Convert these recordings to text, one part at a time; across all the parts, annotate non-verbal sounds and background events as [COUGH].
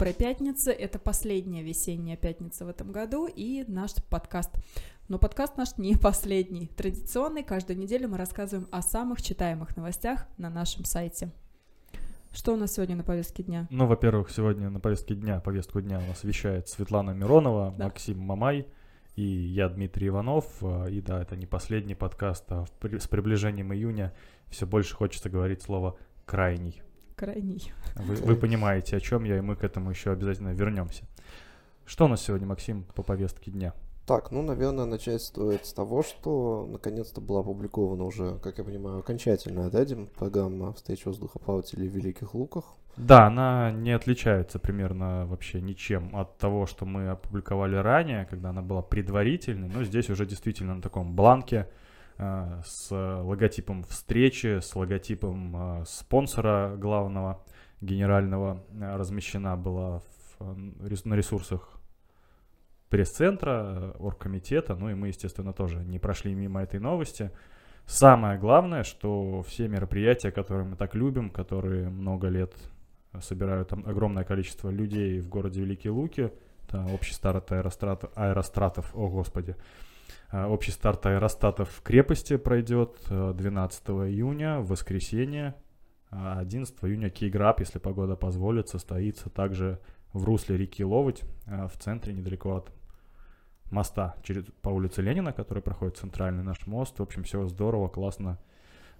доброй пятницы. Это последняя весенняя пятница в этом году и наш подкаст. Но подкаст наш не последний. Традиционный, каждую неделю мы рассказываем о самых читаемых новостях на нашем сайте. Что у нас сегодня на повестке дня? Ну, во-первых, сегодня на повестке дня, повестку дня у нас вещает Светлана Миронова, Да. Максим Мамай и я, Дмитрий Иванов. А, И да, это не последний подкаст, а при- с приближением июня все больше хочется говорить слово «крайний». Крайний. Вы, вы понимаете, о чем я, и мы к этому еще обязательно вернемся. Что у нас сегодня, Максим, по повестке дня? Так, ну, наверное, начать стоит с того, что наконец-то была опубликована уже, как я понимаю, окончательная, да, Дим, программа встречи воздухоплавателей в Великих Луках. Да, она не отличается примерно вообще ничем от того, что мы опубликовали ранее, когда она была предварительной, но здесь уже действительно на таком бланке с логотипом встречи, с логотипом э, спонсора главного генерального э, размещена была в, э, на ресурсах пресс-центра, э, оргкомитета, ну и мы, естественно, тоже не прошли мимо этой новости. Самое главное, что все мероприятия, которые мы так любим, которые много лет собирают там огромное количество людей в городе Великие Луки. Это общий старт аэростратов, аэростратов, о господи. А, Общий старт аэростатов в крепости пройдет э, 12 июня, в воскресенье. А 11 июня Кейграб, если погода позволит, состоится также в русле реки Ловоть, э, в центре, недалеко от моста через, по улице Ленина, который проходит центральный наш мост. В общем, все здорово, классно,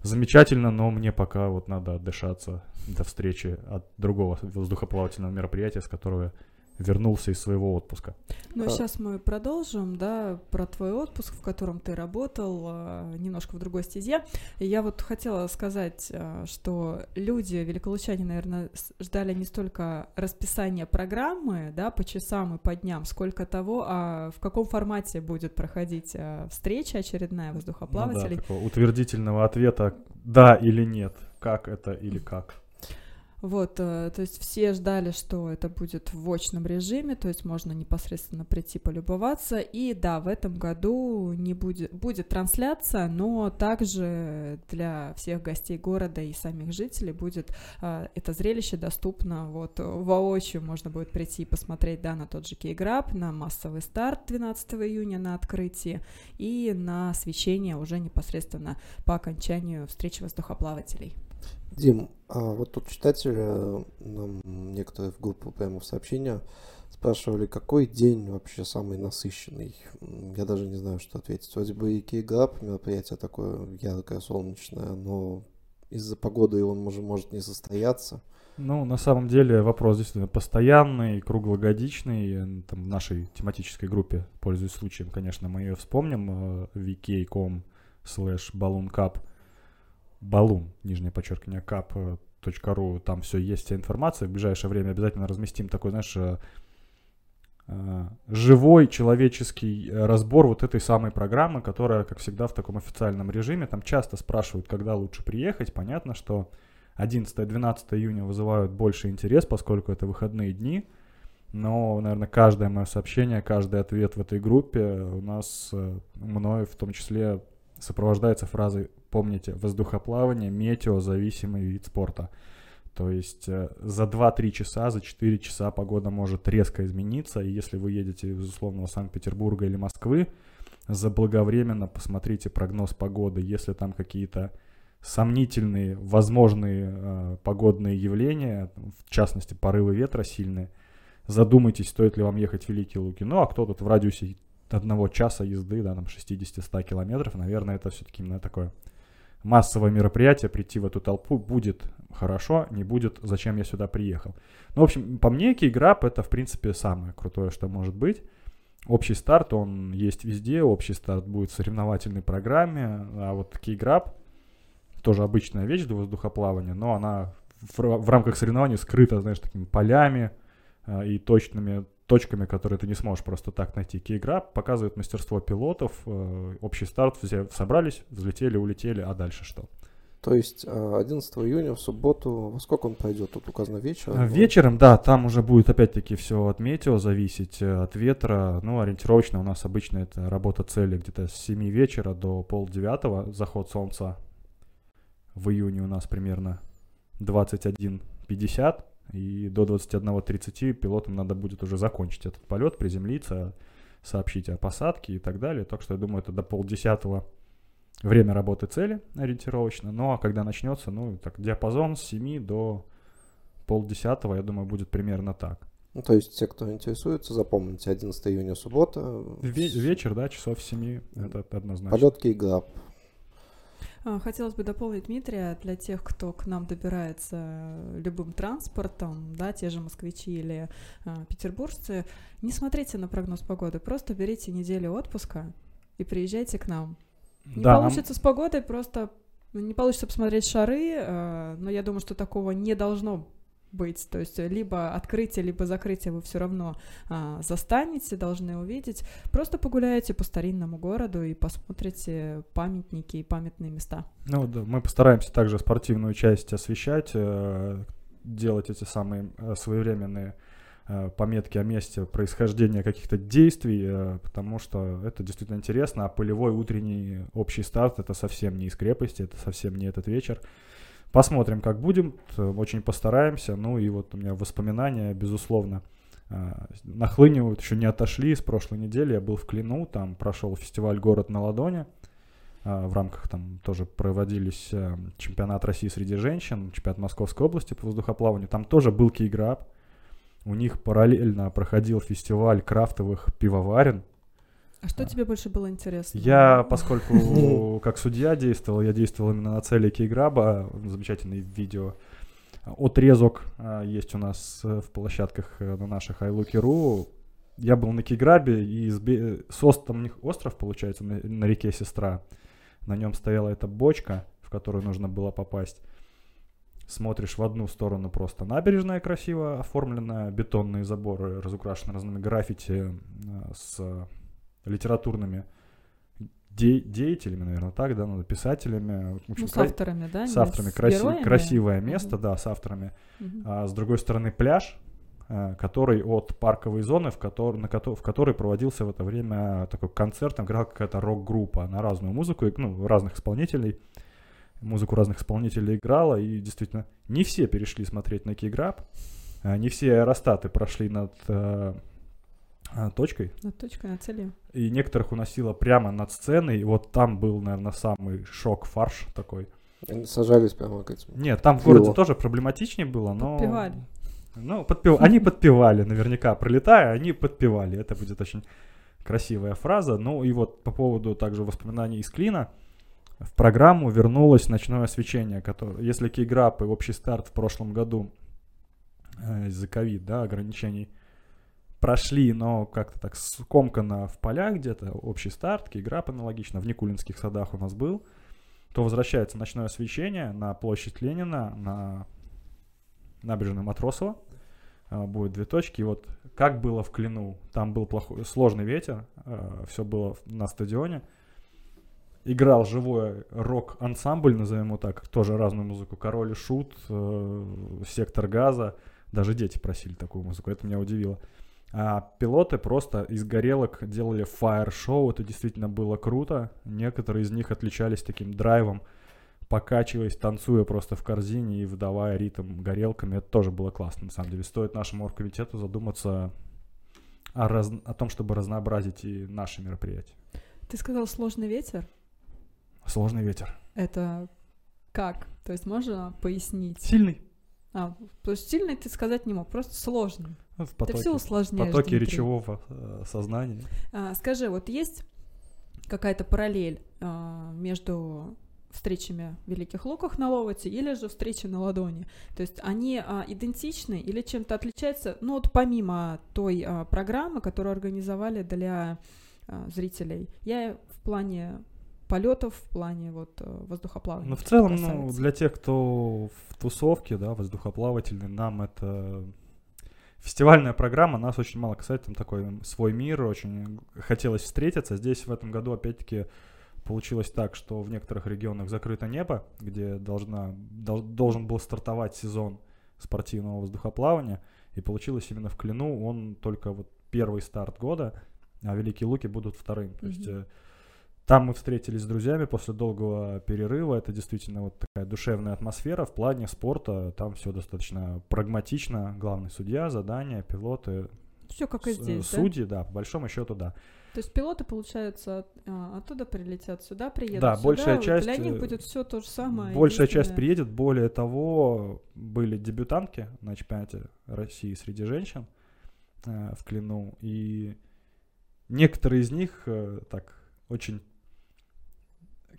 замечательно, но мне пока вот надо отдышаться до встречи от другого воздухоплавательного мероприятия, с которого я вернулся из своего отпуска. Ну, А- сейчас мы продолжим, да, про твой отпуск, в котором ты работал, э, немножко в другой стезе. Я вот хотела сказать, э, что люди, великолучане, наверное, ждали не столько расписания программы, да, по часам и по дням, сколько того, а в каком формате будет проходить встреча очередная Ну воздухоплавателей. да, такого утвердительного ответа «да» или «нет», как это или как. Вот, э, то есть все ждали, что это будет в очном режиме, то есть можно непосредственно прийти полюбоваться. И да, в этом году не будет, будет трансляция, но также для всех гостей города и самих жителей будет э, это зрелище доступно вот воочию. Можно будет прийти и посмотреть, да, на тот же Кейграб, на массовый старт 12 июня на открытии и на свечение уже непосредственно по окончанию встречи воздухоплавателей. Дим, а вот тут читатели э, нам некоторые в группу прямо в сообщения спрашивали, какой день вообще самый насыщенный. Я даже не знаю, что ответить. Вроде бы и Кейграб мероприятие такое яркое, солнечное, но из-за погоды он может, может не состояться. Ну, на самом деле вопрос действительно постоянный, круглогодичный. М, Там в нашей тематической группе, пользуясь случаем, конечно, мы ее вспомним. э, vk.com slash ballooncup. Balloon, нижнее подчеркивание, cup, точка ру, там все есть, вся информация. В ближайшее время обязательно разместим такой, знаешь, э, э, живой человеческий э, разбор вот этой самой программы, которая, как всегда, в таком официальном режиме. Там часто спрашивают, когда лучше приехать. Понятно, что 11-12 июня вызывают больше интерес, поскольку это выходные дни. Но, наверное, каждое мое сообщение, каждый ответ в этой группе у нас, э, мною в том числе, сопровождается фразой «Помните, воздухоплавание – метеозависимый вид спорта». То есть э, за 2-3 часа, за 4 часа погода может резко измениться. И если вы едете из условного Санкт-Петербурга или Москвы, заблаговременно посмотрите прогноз погоды. Если там какие-то сомнительные возможные э, погодные явления, в частности порывы ветра сильные, задумайтесь, стоит ли вам ехать в Великие Луки. Ну, а кто тут в радиусе одного часа езды, да, там 60-100 километров, наверное, это все-таки именно такое массовое мероприятие, прийти в эту толпу будет хорошо, не будет, зачем я сюда приехал. Ну, в общем, по мне, Кейграб это, в принципе, самое крутое, что может быть. Общий старт, он есть везде, общий старт будет в соревновательной программе, а вот Кейграб, тоже обычная вещь для воздухоплавания, но она в, в рамках соревнований скрыта, знаешь, такими полями а, и точными точками, которые ты не сможешь просто так найти. Кейграб показывает мастерство пилотов, э, общий старт, все собрались, взлетели, улетели, а дальше что? То есть а, 11 июня в субботу, во сколько он пройдет? Тут указано вечером. А, Вечером, да, там уже будет опять-таки все от метео зависеть, э, от ветра. Ну, ориентировочно у нас обычно это работа цели где-то с 7 вечера до полдевятого, заход солнца. В июне у нас примерно 21.50. и до 21.30 пилотам надо будет уже закончить этот полет, приземлиться, сообщить о посадке и так далее. Так что я думаю, это до полдесятого время работы цели ориентировочно. Ну а когда начнется, ну так диапазон с 7 до полдесятого, я думаю, будет примерно так. Ну, то есть те, кто интересуется, запомните, 11 июня суббота. Ве- вечер, да, часов 7, это однозначно. Полет Кейграб. А, хотелось бы дополнить Дмитрия для тех, кто к нам добирается любым транспортом, да, те же москвичи или а, петербуржцы, не смотрите на прогноз погоды, просто берите неделю отпуска и приезжайте к нам. Не Да, получится с погодой, просто не получится посмотреть шары, а, но я думаю, что такого не должно быть. То есть либо открытие, либо закрытие вы все равно а, застанете, должны увидеть. Просто погуляете по старинному городу и посмотрите памятники и памятные места. Ну да, мы постараемся также спортивную часть освещать, э, делать эти самые э, своевременные э, пометки о месте происхождения каких-то действий, э, потому что это действительно интересно, а полевой утренний общий старт это совсем не из крепости, это совсем не этот вечер. Посмотрим, как будем, т- очень постараемся. Ну и вот у меня воспоминания, безусловно, э, нахлынивают, еще не отошли с прошлой недели. Я был в Клину, там прошел фестиваль «Город на ладони». А, В рамках там тоже проводились э, чемпионат России среди женщин, чемпионат Московской области по воздухоплаванию. Там тоже был кейграб. У них параллельно проходил фестиваль крафтовых пивоварен. А что тебе больше было интересно? Я, поскольку [LAUGHS] как судья действовал, я действовал именно на цели кейграба. Замечательное видео. Отрезок а, есть у нас э, в площадках э, на наших iLooky.ru. Я был на кейграбе, и с, бе- с ост- там у них остров, получается, на, на реке Сестра. На нем стояла эта бочка, в которую нужно было попасть. Смотришь в одну сторону просто набережная красиво оформленная, бетонные заборы разукрашены разными граффити э, с литературными де- деятелями, наверное, так, да, ну, писателями. В общем, Ну, с авторами, да? с авторами. с Краси- героями? красивое место, Мгм. да, с авторами. Мгм. А с другой стороны пляж, э, который от парковой зоны, в, котор- на в которой проводился в это время такой концерт, там играла какая-то рок-группа на разную музыку, ну, разных исполнителей. Музыку разных исполнителей играла, и действительно не все перешли смотреть на Кейграб, а не все аэростаты прошли над э, э, точкой, Над точкой, над целью. и некоторых уносило прямо над сценой, и вот там был, наверное, самый шок-фарш такой. Они сажались прямо к этим. Нет, там в Пиво. городе тоже проблематичнее было, но... Подпевали. Ну, подпев... они подпевали, наверняка, пролетая, они подпевали. Это будет очень красивая фраза. Ну и вот по поводу также воспоминаний из Клина, в программу вернулось ночное освещение, которое, если Кейграп и общий старт в прошлом году э, из-за ковид, да, ограничений прошли, но как-то так скомканно в полях где-то, общий старт, Кейграп аналогично, в Никулинских садах у нас был, то возвращается ночное освещение на площадь Ленина, на набережную Матросова. А, Будет две точки. И вот как было в Клину, там был плохой, сложный ветер, все было на стадионе. Играл живой рок-ансамбль, назовем его так, тоже разную музыку. Король и Шут, э, Сектор Газа. Даже дети просили такую музыку, это меня удивило. А пилоты просто из горелок делали фаер-шоу, это действительно было круто. Некоторые из них отличались таким драйвом, покачиваясь, танцуя просто в корзине и выдавая ритм горелками. Это тоже было классно, на самом деле. Стоит нашему оргкомитету задуматься о, раз- о том, чтобы разнообразить и наши мероприятия. Ты сказал сложный ветер. Сложный ветер. Это как? То есть можно пояснить? Сильный. А, то есть сильный ты сказать не мог, просто сложный. В Ты потоке, все усложняешь, потоке Дмитрий. речевого э, сознания. А, скажи, вот есть какая-то параллель а, между встречами в Великих Луках на Ловоте или же встречи на Ладони? То есть они а, идентичны или чем-то отличаются? Ну вот помимо той а, программы, которую организовали для а, зрителей, я в плане полетов, в плане вот э, воздухоплавания. Ну, в целом, ну, для тех, кто в тусовке, да, воздухоплавательный, нам это фестивальная программа, нас очень мало касается, там такой свой мир, очень хотелось встретиться. Здесь в этом году, опять-таки, получилось так, что в некоторых регионах закрыто небо, где должна, дол- должен был стартовать сезон спортивного воздухоплавания, и получилось именно в Клину, он только вот первый старт года, а Великие Луки будут вторым. То есть Мгм. э, Там мы встретились с друзьями после долгого перерыва. Это действительно вот такая душевная атмосфера. В плане спорта там все достаточно прагматично. Главный судья, задания, пилоты. Все как и здесь, Судьи, да? да, по большому счету, да. То есть пилоты, получается, а, оттуда прилетят сюда, приедут да, сюда. большая часть, для них будет все то же самое. Большая часть приедет. Более того, были дебютантки на чемпионате России среди женщин э, в Клину. И некоторые из них э, так очень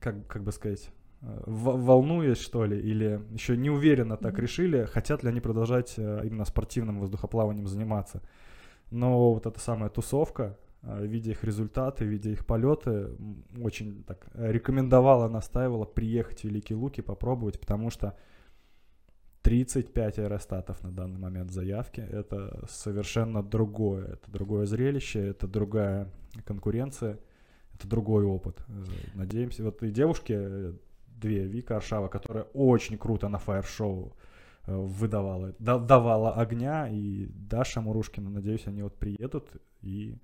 как, как бы сказать, э, волнуясь, что ли, или еще не уверенно так mm-hmm. решили, хотят ли они продолжать э, именно спортивным воздухоплаванием заниматься. Но вот эта самая тусовка, э, видя их результаты, видя их полеты, очень так рекомендовала, настаивала приехать в Великие Луки, попробовать, потому что 35 аэростатов на данный момент заявки. Это совершенно другое. Это другое зрелище, это другая конкуренция это другой опыт. Э, надеемся, вот и девушки, э, две, Вика Аршава, которая очень круто на фаер-шоу э, выдавала, давала огня, и Даша Мурушкина, надеюсь, они вот приедут и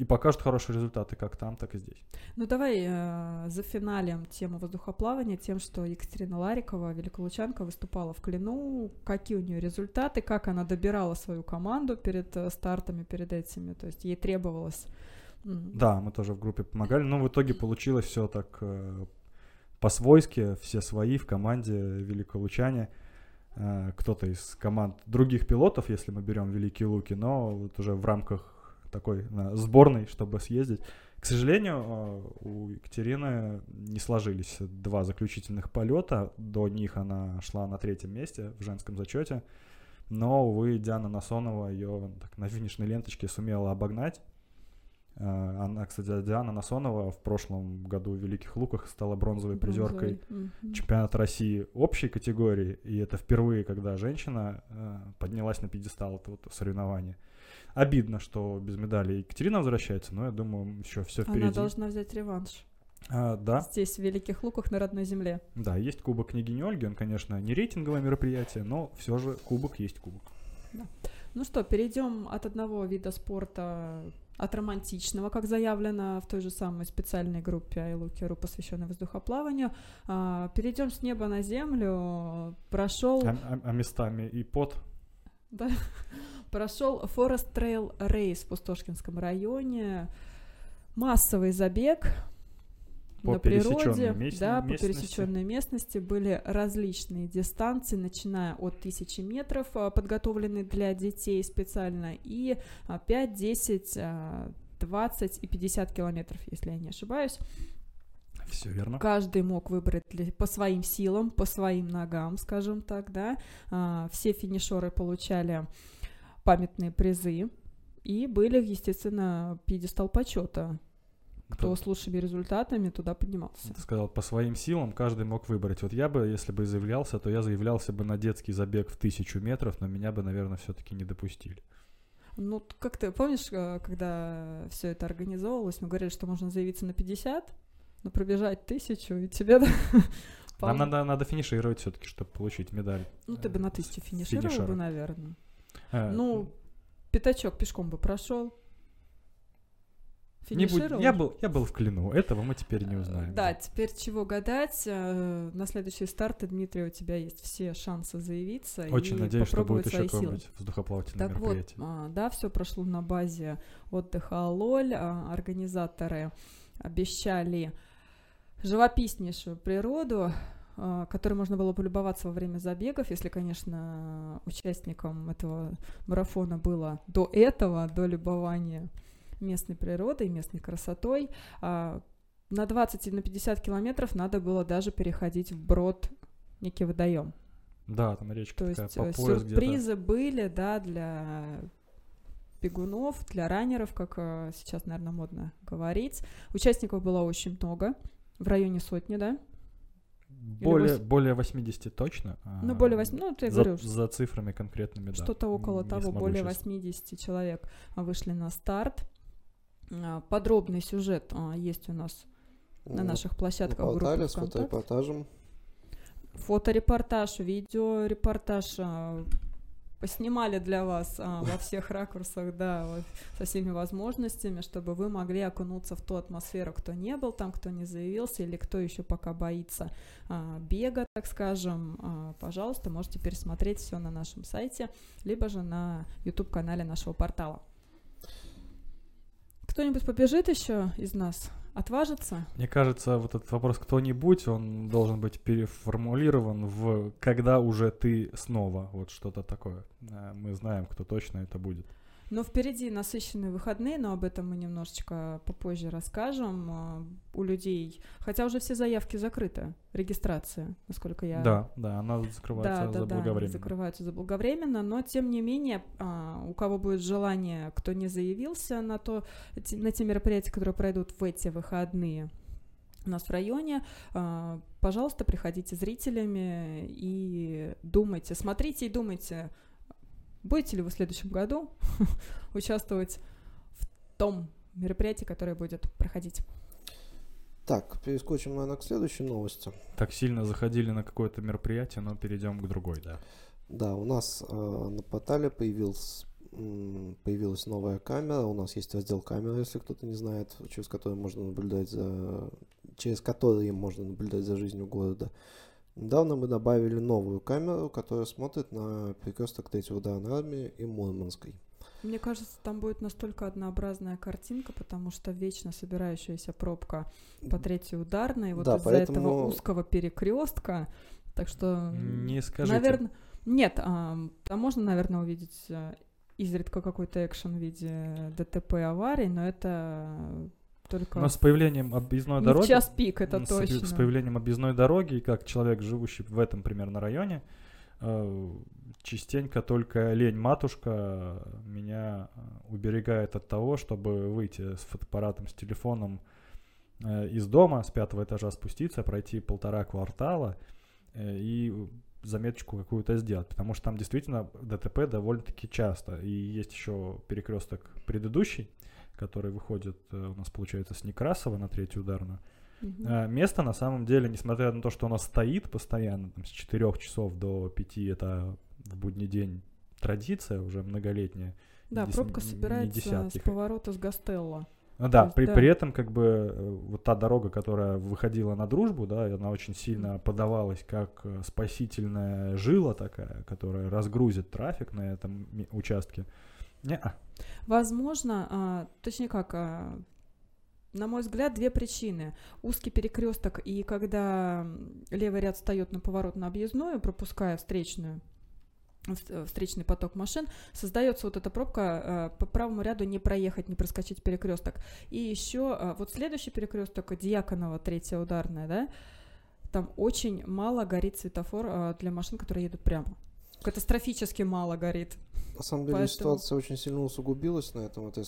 и покажут хорошие результаты как там, так и здесь. Ну давай э, за финалем тему воздухоплавания тем, что Екатерина Ларикова, великолучанка, выступала в Клину. Какие у нее результаты, как она добирала свою команду перед стартами, перед этими. То есть ей требовалось да, мы тоже в группе помогали, но в итоге получилось все так э, по-свойски, все свои в команде Великолучане. Э, кто-то из команд других пилотов, если мы берем Великие Луки, но вот уже в рамках такой э, сборной, чтобы съездить. К сожалению, э, у Екатерины не сложились два заключительных полета. До них она шла на третьем месте в женском зачете. Но, увы, Диана Насонова ее так, на финишной ленточке сумела обогнать. Э, она, кстати, Диана Насонова в прошлом году в Великих Луках стала бронзовой призеркой mm-hmm. чемпионата России общей категории. И это впервые, когда женщина э, поднялась на пьедестал этого соревнования. Обидно, что без медали Екатерина возвращается, но я думаю, еще все впереди. Она должна взять реванш. А, да. Здесь, в Великих Луках, на родной земле. Да, есть Кубок княгини Ольги. Он, конечно, не рейтинговое мероприятие, но все же кубок есть кубок. Да. Ну что, перейдем от одного вида спорта от романтичного, как заявлено в той же самой специальной группе Айлукеру, посвященной воздухоплаванию. А, перейдем с неба на землю. Прошел... А, а, а местами и под? Да. Прошел Forest Trail Race в Пустошкинском районе. Массовый забег по на природе, мест... да, местности. по пересеченной местности были различные дистанции, начиная от 1000 метров, а, подготовленные для детей специально, и 5, 10, 20 и 50 километров, если я не ошибаюсь. Все верно. Каждый мог выбрать для, по своим силам, по своим ногам, скажем так, да. А, все финишеры получали памятные призы и были, естественно, пьедестал почета кто с лучшими результатами туда поднимался. Ты сказал, по своим силам каждый мог выбрать. Вот я бы, если бы заявлялся, то я заявлялся бы на детский забег в тысячу метров, но меня бы, наверное, все-таки не допустили. Ну, как ты помнишь, э, когда все это организовывалось, мы говорили, что можно заявиться на 50, но пробежать тысячу, и тебе... [LAUGHS] Нам надо, надо финишировать все-таки, чтобы получить медаль. Ну, ты бы на тысячу финишировал бы, наверное. А, ну, пятачок пешком бы прошел, не будь, я, был, я был в Клину, этого мы теперь не узнаем. Да, теперь чего гадать. Э, на следующие старты, Дмитрий, у тебя есть все шансы заявиться Очень и надеюсь, что будет еще какое-нибудь вздухоплавательное так мероприятие. Вот, а, да, все прошло на базе отдыха Алоль. А, организаторы обещали живописнейшую природу, а, которой можно было полюбоваться во время забегов, если, конечно, участникам этого марафона было до этого, до любования местной природой, местной красотой. А, на 20 и на 50 километров надо было даже переходить в брод некий водоем. Да, там речка То такая, есть по э, сюрпризы были, да, для бегунов, для раннеров, как э, сейчас, наверное, модно говорить. Участников было очень много, в районе сотни, да? Более, 8... более 80 точно. А ну, более 8, ну, я за, говорю. За цифрами конкретными, да. Что-то около того, более сейчас. 80 человек вышли на старт. А, подробный сюжет а, есть у нас на наших площадках на портале с фоторепортажем. Фоторепортаж, видеорепортаж. А, поснимали для вас а, во всех ракурсах, да, вот, со всеми возможностями, чтобы вы могли окунуться в ту атмосферу, кто не был там, кто не заявился или кто еще пока боится а, бега, так скажем. А, пожалуйста, можете пересмотреть все на нашем сайте, либо же на YouTube-канале нашего портала. Кто-нибудь побежит еще из нас? Отважится? Мне кажется, вот этот вопрос «кто-нибудь», он должен быть переформулирован в «когда уже ты снова», вот что-то такое. Э, мы знаем, кто точно это будет. Но впереди насыщенные выходные, но об этом мы немножечко попозже расскажем. А, у людей, хотя уже все заявки закрыты, регистрация, насколько я... Да, да, она закрывается да, за да. Да, закрываются заблаговременно, но тем не менее, а, у кого будет желание, кто не заявился на, то, на те мероприятия, которые пройдут в эти выходные, у нас в районе. А, пожалуйста, приходите зрителями и думайте, смотрите и думайте, Будете ли вы в следующем году [LAUGHS] участвовать в том мероприятии, которое будет проходить? Так, перескочим, наверное, к следующей новости. Так сильно заходили на какое-то мероприятие, но перейдем к другой, да. Да, у нас э, на портале появился появилась новая камера. У нас есть раздел камеры, если кто-то не знает, через который можно наблюдать за через которые можно наблюдать за жизнью города. Недавно мы добавили новую камеру, которая смотрит на перекресток Третьего ударной армии и Мурманской. Мне кажется, там будет настолько однообразная картинка, потому что вечно собирающаяся пробка по третьей ударной, вот да, из-за поэтому... этого узкого перекрестка. Так что, не скажите. наверное, нет, а, там можно, наверное, увидеть а, изредка какой-то экшен в виде ДТП аварий, но это только... Но с появлением объездной дороги... в час пик, это с, точно. С появлением объездной дороги, и как человек, живущий в этом примерно районе, э, частенько только лень-матушка меня э, уберегает от того, чтобы выйти с фотоаппаратом, с телефоном э, из дома, с пятого этажа спуститься, пройти полтора квартала и заметочку какую-то сделать, потому что там действительно ДТП довольно-таки часто. И есть еще перекресток предыдущий, который выходит э, у нас, получается, с Некрасова на третью ударную. Uh-huh. Место, на самом деле, несмотря на то, что оно стоит постоянно, там, с 4 часов до 5, это в будний день традиция уже многолетняя. Да, дес... пробка собирается с поворота с Гастелла. Ну да, есть, при, да, при этом как бы э, вот та дорога, которая выходила на дружбу, да, она очень сильно подавалась как спасительная жила такая, которая разгрузит трафик на этом участке. Не-а. Возможно, а, точнее как, а, на мой взгляд, две причины. Узкий перекресток, и когда левый ряд встает на поворот на объездную, пропуская встречную, встречный поток машин, создается вот эта пробка, э, по правому ряду не проехать, не проскочить перекресток. И еще вот следующий перекресток, Дьяконова, третья ударная, да, там очень мало горит светофор для машин, которые едут прямо. Катастрофически мало горит. На самом деле Поэтому... ситуация очень сильно усугубилась на этом. Это